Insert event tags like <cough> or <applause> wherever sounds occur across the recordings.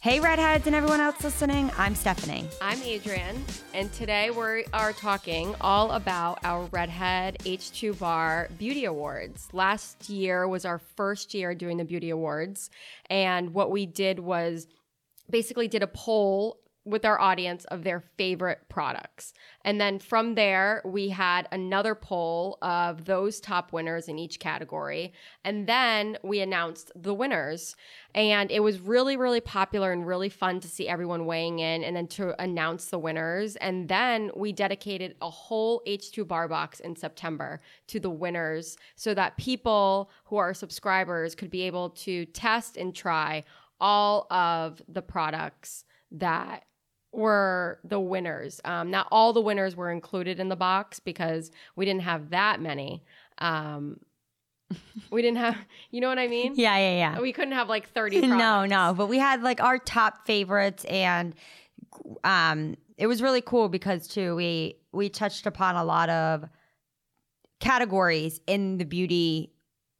Hey, Redheads, and everyone else listening. I'm Stephanie. I'm Adrian, and today we are talking all about our Redhead H2 Bar Beauty Awards. Last year was our first year doing the Beauty Awards, and what we did was basically did a poll with our audience of their favorite products. And then from there, we had another poll of those top winners in each category. And then we announced the winners. And it was really, really popular and really fun to see everyone weighing in and then to announce the winners. And then we dedicated a whole H2 bar box in September to the winners so that people who are subscribers could be able to test and try all of the products that were the winners. Um, not all the winners were included in the box because we didn't have that many. Um, <laughs> we didn't have, you know what I mean? Yeah, yeah, yeah. We couldn't have like 30 <laughs> no, no, but we had like our top favorites, and um, it was really cool because too we we touched upon a lot of categories in the beauty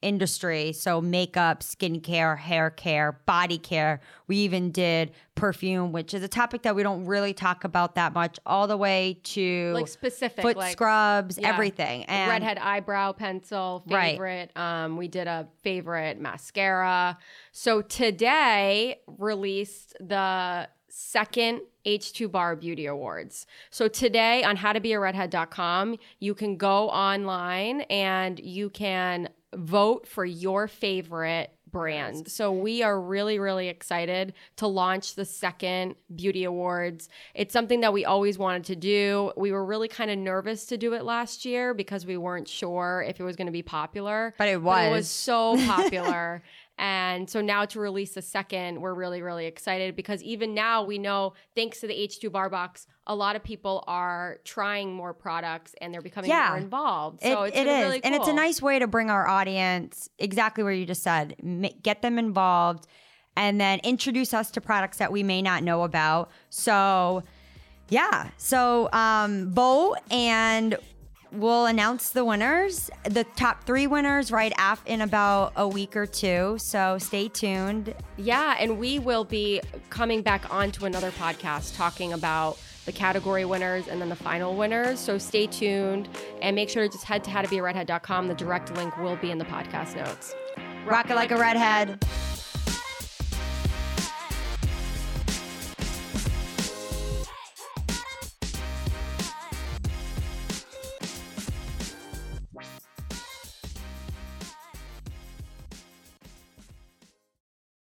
industry. So makeup, skincare, hair care, body care. We even did perfume, which is a topic that we don't really talk about that much, all the way to Like specific, foot like scrubs, yeah. everything. And redhead eyebrow pencil Right. favorite. Um, we did a favorite mascara. So today released the second H2 Bar Beauty Awards. So today on howtobearedhead.com, you can go online and you can vote for your favorite brand. So we are really really excited to launch the second beauty awards. It's something that we always wanted to do. We were really kind of nervous to do it last year because we weren't sure if it was going to be popular. But it was it was. was so <laughs> popular. And so now to release the second, we're really, really excited because even now we know, thanks to the H2 Bar Box, a lot of people are trying more products and they're becoming Yeah. more involved. It, So it's it is. really And it's a nice way to bring our audience exactly where you just said, get them involved and then introduce us to products that we may not know about. So, yeah. So, um, vote and we'll announce the winners, the top three winners right af- in about a week or two. So, stay tuned. Yeah, and we will be coming back onto another podcast talking about the category winners and then the final winners. So stay tuned and make sure to just head to howtobearedhead.com. The direct link will be in the podcast notes. Rock it like a redhead.